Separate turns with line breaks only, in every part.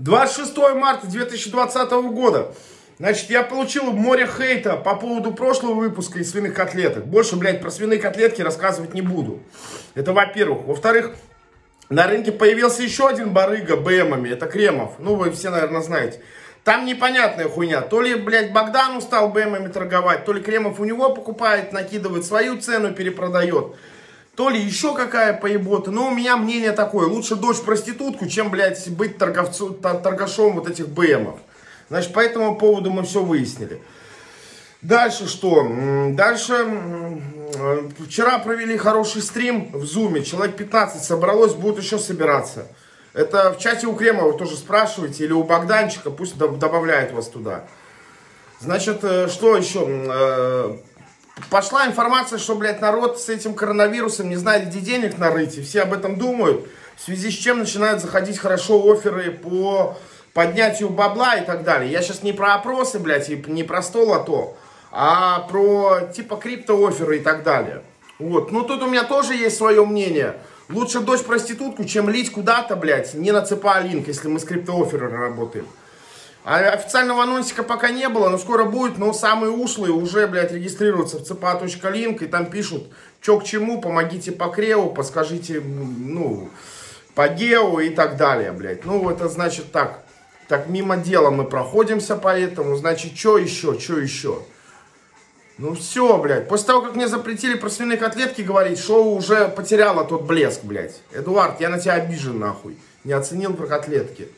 26 марта 2020 года. Значит, я получил море хейта по поводу прошлого выпуска из свиных котлеток. Больше, блядь, про свиные котлетки рассказывать не буду. Это во-первых. Во-вторых, на рынке появился еще один барыга БМами. Это Кремов. Ну, вы все, наверное, знаете. Там непонятная хуйня. То ли, блядь, Богдан устал БМами торговать, то ли Кремов у него покупает, накидывает свою цену, перепродает. То ли еще какая поебота. Но у меня мнение такое. Лучше дочь проститутку, чем, блядь, быть торговцу, торгашом вот этих БМов. Значит, по этому поводу мы все выяснили. Дальше что? Дальше вчера провели хороший стрим в Зуме. Человек 15 собралось, будут еще собираться. Это в чате у Кремова тоже спрашиваете, или у Богданчика, пусть добавляет вас туда. Значит, э, что еще? Пошла информация, что, блядь, народ с этим коронавирусом не знает, где денег нарыть, и все об этом думают, в связи с чем начинают заходить хорошо оферы по поднятию бабла и так далее. Я сейчас не про опросы, блядь, и не про стол, а то, а про типа криптооферы и так далее. Вот, ну тут у меня тоже есть свое мнение. Лучше дочь проститутку, чем лить куда-то, блядь, не на ЦПА линк, если мы с криптооферами работаем. А официального анонсика пока не было, но скоро будет, но самые ушлые уже, блядь, регистрируются в cpa.link и там пишут, что к чему, помогите по креву, подскажите, ну, по гео и так далее, блядь. Ну, это значит так. Так мимо дела мы проходимся по этому, значит, что еще, что еще? Ну все, блядь. После того, как мне запретили про свиные котлетки говорить, шоу уже потеряло тот блеск, блядь. Эдуард, я на тебя обижен, нахуй. Не оценил про котлетки.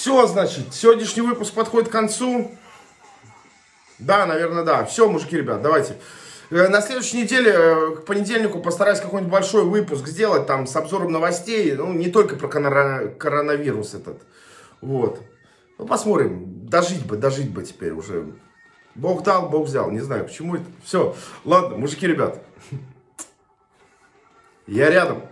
Все, значит, сегодняшний выпуск подходит к концу. Да, наверное, да. Все, мужики, ребят, давайте. Э, на следующей неделе, э, к понедельнику, постараюсь какой-нибудь большой выпуск сделать там с обзором новостей. Ну, не только про коронавирус этот. Вот. Ну, посмотрим. Дожить бы, дожить бы теперь уже. Бог дал, Бог взял. Не знаю, почему это. Все. Ладно, мужики, ребят. Я рядом.